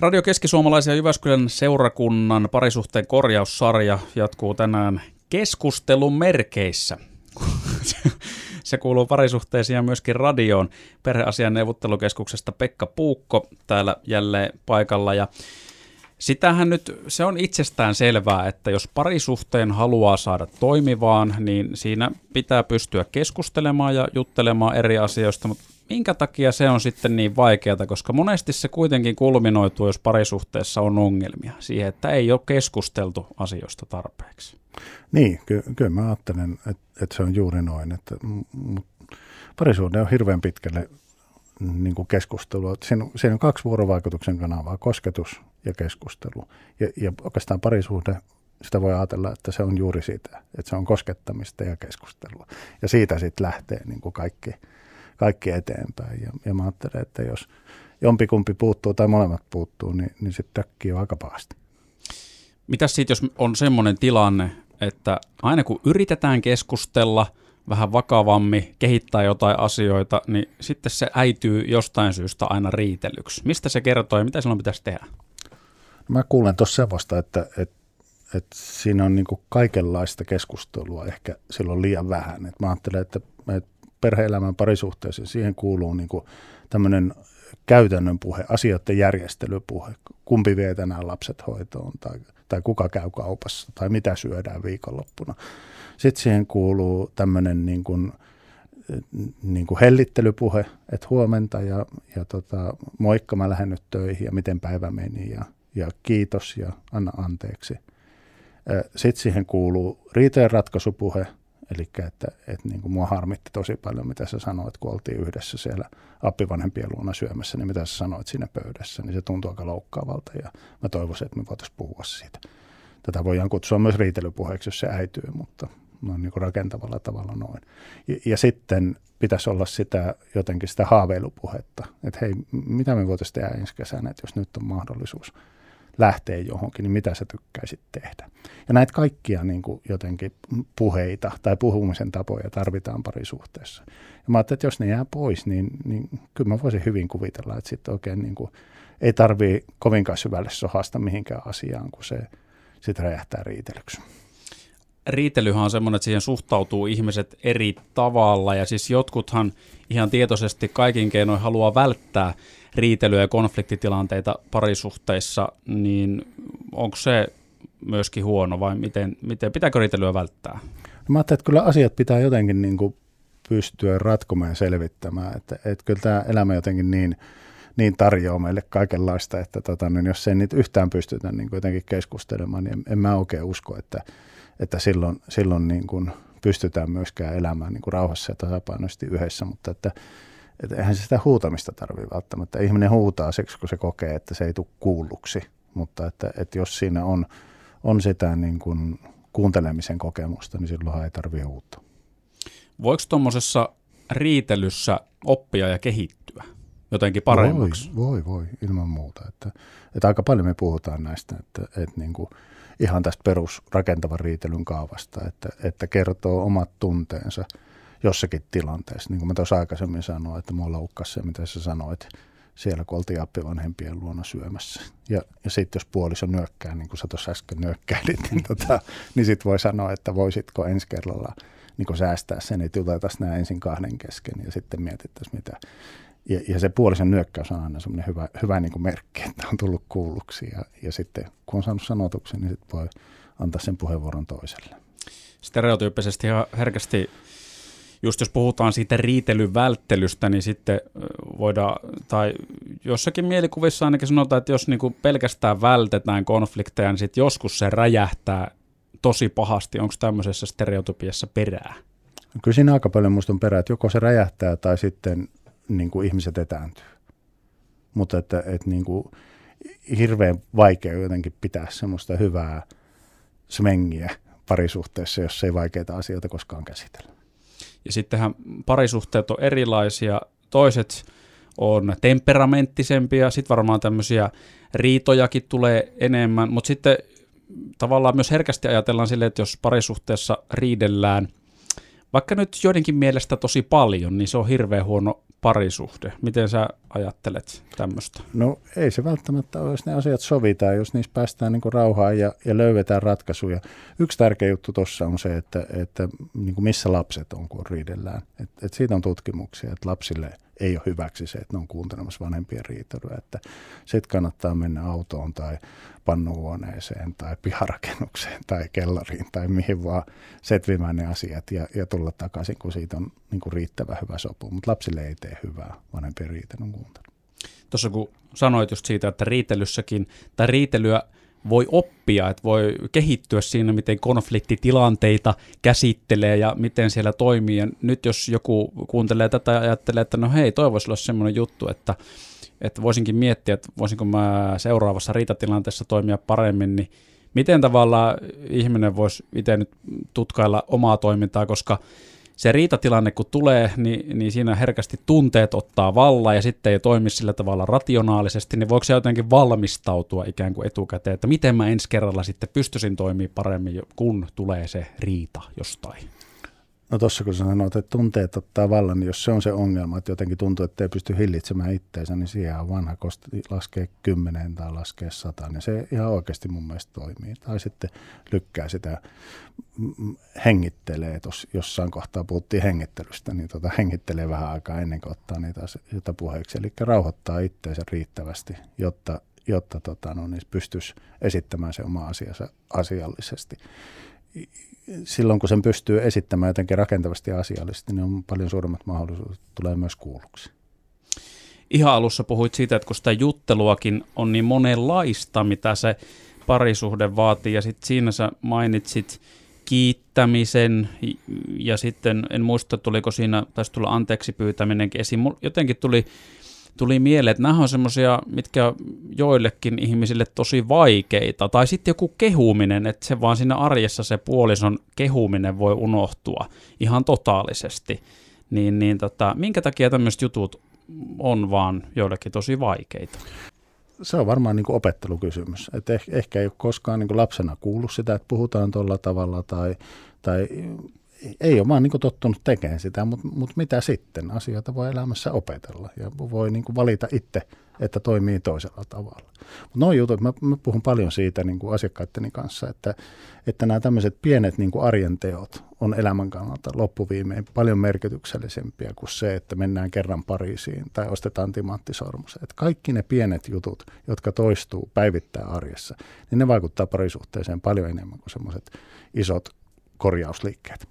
Radio Keski-Suomalaisen ja Jyväskylän seurakunnan parisuhteen korjaussarja jatkuu tänään keskustelun merkeissä. Se kuuluu parisuhteisiin ja myöskin radioon. Perheasian neuvottelukeskuksesta Pekka Puukko täällä jälleen paikalla. Ja Sitähän nyt, se on itsestään selvää, että jos parisuhteen haluaa saada toimivaan, niin siinä pitää pystyä keskustelemaan ja juttelemaan eri asioista, mutta minkä takia se on sitten niin vaikeaa, koska monesti se kuitenkin kulminoituu, jos parisuhteessa on ongelmia, siihen, että ei ole keskusteltu asioista tarpeeksi. Niin, ky- kyllä mä ajattelen, että, että se on juuri noin, että parisuhde on hirveän pitkälle niin kuin keskustelua. Siinä, siinä on kaksi vuorovaikutuksen kanavaa, kosketus ja keskustelu. Ja, ja oikeastaan parisuhde, sitä voi ajatella, että se on juuri sitä, että se on koskettamista ja keskustelua. Ja siitä sitten lähtee niin kuin kaikki, kaikki eteenpäin. Ja, ja mä ajattelen, että jos jompikumpi puuttuu tai molemmat puuttuu, niin, niin sitten tökkii aika pahasti. Mitäs sitten, jos on semmoinen tilanne, että aina kun yritetään keskustella vähän vakavammin, kehittää jotain asioita, niin sitten se äityy jostain syystä aina riitelyksi. Mistä se kertoo ja mitä silloin pitäisi tehdä? Mä kuulen tuossa vasta, että, että, että siinä on niin kaikenlaista keskustelua ehkä silloin liian vähän. Et mä ajattelen, että, että perhe-elämän parisuhteeseen siihen kuuluu niin tämmöinen käytännön puhe, asioiden järjestelypuhe, kumpi vie tänään lapset hoitoon tai, tai kuka käy kaupassa tai mitä syödään viikonloppuna. Sitten siihen kuuluu tämmöinen niin kuin, niin kuin hellittelypuhe, että huomenta ja, ja tota, moikka mä lähden nyt töihin ja miten päivä meni ja ja kiitos ja anna anteeksi. Sitten siihen kuuluu riitojen ratkaisupuhe, eli että, että niin kuin mua harmitti tosi paljon, mitä sä sanoit, kun oltiin yhdessä siellä appivanhempien luona syömässä, niin mitä sä sanoit siinä pöydässä, niin se tuntuu aika loukkaavalta ja mä toivoisin, että me voitaisiin puhua siitä. Tätä voidaan kutsua myös riitelypuheeksi, jos se äityy, mutta noin niin kuin rakentavalla tavalla noin. Ja, ja sitten pitäisi olla sitä jotenkin sitä haaveilupuhetta, että hei, mitä me voitaisiin tehdä ensi kesänä, että jos nyt on mahdollisuus – lähtee johonkin, niin mitä sä tykkäisit tehdä. Ja näitä kaikkia niin kuin jotenkin puheita tai puhumisen tapoja tarvitaan parisuhteessa. Ja mä ajattelin, että jos ne jää pois, niin, niin kyllä mä voisin hyvin kuvitella, että sitten oikein niin kuin, ei tarvii kovinkaan syvälle sohasta mihinkään asiaan, kun se sitten räjähtää riitelyksi riitelyhän on semmoinen, että siihen suhtautuu ihmiset eri tavalla ja siis jotkuthan ihan tietoisesti kaikin keinoin haluaa välttää riitelyä ja konfliktitilanteita parisuhteissa, niin onko se myöskin huono vai miten, miten pitääkö riitelyä välttää? No mä ajattelin, että kyllä asiat pitää jotenkin niin kuin pystyä ratkomaan ja selvittämään, että, että kyllä tämä elämä jotenkin niin, niin tarjoaa meille kaikenlaista, että tota, niin jos ei niitä yhtään pystytä niin kuin jotenkin keskustelemaan, niin en, en mä oikein usko, että, että silloin, silloin niin kuin pystytään myöskään elämään niin kuin rauhassa ja tasapainoisesti yhdessä, mutta että että eihän se sitä huutamista tarvitse välttämättä. Ihminen huutaa siksi, kun se kokee, että se ei tule kuulluksi, mutta että, että jos siinä on, on sitä niin kuin kuuntelemisen kokemusta, niin silloin ei tarvitse huutaa. Voiko tuommoisessa riitelyssä oppia ja kehittyä jotenkin paremmaksi? Voi, voi, voi ilman muuta. Että, että aika paljon me puhutaan näistä, että, että niin kuin ihan tästä perusrakentavan riitelyn kaavasta, että, että kertoo omat tunteensa – jossakin tilanteessa. Niin kuin mä tuossa aikaisemmin sanoin, että mua loukkasi se, mitä sä sanoit siellä, kun oltiin appivanhempien luona syömässä. Ja, ja sitten jos puoliso nyökkää, niin kuin sä tuossa äsken nyökkäilit, niin, tota, niin sitten voi sanoa, että voisitko ensi kerralla niin säästää sen, että juteltaisiin nämä ensin kahden kesken ja sitten mietittäisiin mitä. Ja, ja se puolisen nyökkäys on aina semmoinen hyvä, hyvä niin kuin merkki, että on tullut kuulluksi. Ja, ja sitten kun on saanut sanotuksen, niin sitten voi antaa sen puheenvuoron toiselle. Stereotyyppisesti ja herkästi just jos puhutaan siitä riitelyn välttelystä, niin sitten voidaan, tai jossakin mielikuvissa ainakin sanotaan, että jos niinku pelkästään vältetään konflikteja, niin sitten joskus se räjähtää tosi pahasti. Onko tämmöisessä stereotypiassa perää? Kyllä siinä aika paljon musta on perää, että joko se räjähtää tai sitten niin kuin ihmiset etääntyy. Mutta että, että niin kuin hirveän vaikea jotenkin pitää semmoista hyvää smengiä parisuhteessa, jos ei vaikeita asioita koskaan käsitellä. Ja sittenhän parisuhteet on erilaisia. Toiset on temperamenttisempia, sitten varmaan tämmöisiä riitojakin tulee enemmän, mutta sitten tavallaan myös herkästi ajatellaan sille, että jos parisuhteessa riidellään, vaikka nyt joidenkin mielestä tosi paljon, niin se on hirveän huono parisuhde. Miten sä ajattelet tämmöistä? No ei se välttämättä ole, jos ne asiat sovitaan, jos niissä päästään niin rauhaan ja, ja löydetään ratkaisuja. Yksi tärkeä juttu tuossa on se, että, että niin missä lapset on, kun riidellään. Et, et siitä on tutkimuksia, että lapsille – ei ole hyväksi se, että ne on kuuntelemassa vanhempien riitelyä. Että sitten kannattaa mennä autoon tai pannuhuoneeseen tai piharakennukseen tai kellariin tai mihin vaan setvimään ne asiat ja, ja tulla takaisin, kun siitä on niin kuin riittävä hyvä sopu. Mutta lapsille ei tee hyvää vanhempien riitelyn kuuntelu. Tuossa kun sanoit just siitä, että riitelyssäkin, tai riitelyä voi oppia, että voi kehittyä siinä, miten konfliktitilanteita käsittelee ja miten siellä toimii. Ja nyt jos joku kuuntelee tätä ja ajattelee, että no hei, toi voisi olla semmoinen juttu, että, että voisinkin miettiä, että voisinko mä seuraavassa riitatilanteessa toimia paremmin, niin miten tavallaan ihminen voisi itse nyt tutkailla omaa toimintaa, koska se riitatilanne kun tulee, niin, niin siinä herkästi tunteet ottaa vallan ja sitten ei toimi sillä tavalla rationaalisesti, niin voiko se jotenkin valmistautua ikään kuin etukäteen, että miten mä ensi kerralla sitten pystyisin toimimaan paremmin, kun tulee se riita jostain? No tuossa kun sanoit, että tunteet ottaa vallan, niin jos se on se ongelma, että jotenkin tuntuu, että ei pysty hillitsemään itteensä, niin siihen on vanha kosti laskee kymmeneen tai laskee sataan, niin se ihan oikeasti mun mielestä toimii. Tai sitten lykkää sitä, hengittelee, tos, jossain kohtaa puhuttiin hengittelystä, niin tota, hengittelee vähän aikaa ennen kuin ottaa niitä asioita puheeksi. Eli rauhoittaa itteensä riittävästi, jotta, jotta tota, no, niin pystyisi esittämään se oma asiansa asiallisesti silloin kun sen pystyy esittämään jotenkin rakentavasti ja asiallisesti, niin on paljon suuremmat mahdollisuudet tulee myös kuulluksi. Ihan alussa puhuit siitä, että kun sitä jutteluakin on niin monenlaista, mitä se parisuhde vaatii, ja sitten siinä sä mainitsit kiittämisen, ja sitten en muista, tuliko siinä, taisi tulla anteeksi pyytäminenkin esiin. Jotenkin tuli tuli mieleen, että nämä on semmoisia, mitkä joillekin ihmisille tosi vaikeita. Tai sitten joku kehuminen, että se vaan siinä arjessa se puolison kehuminen voi unohtua ihan totaalisesti. Niin, niin tota, minkä takia tämmöiset jutut on vaan joillekin tosi vaikeita? Se on varmaan niin kuin opettelukysymys. Et ehkä, ehkä ei ole koskaan niin kuin lapsena kuullut sitä, että puhutaan tuolla tavalla tai, tai ei ole vaan niin tottunut tekemään sitä, mutta, mutta mitä sitten? Asioita voi elämässä opetella ja voi niin valita itse, että toimii toisella tavalla. Mutta nuo jutut, mä, mä puhun paljon siitä niin kuin asiakkaitteni kanssa, että, että nämä tämmöiset pienet niin kuin arjen teot on elämän kannalta loppuviimein paljon merkityksellisempiä kuin se, että mennään kerran Pariisiin tai ostetaan timanttisormus. Että kaikki ne pienet jutut, jotka toistuu päivittäin arjessa, niin ne vaikuttaa parisuhteeseen paljon enemmän kuin semmoiset isot korjausliikkeet.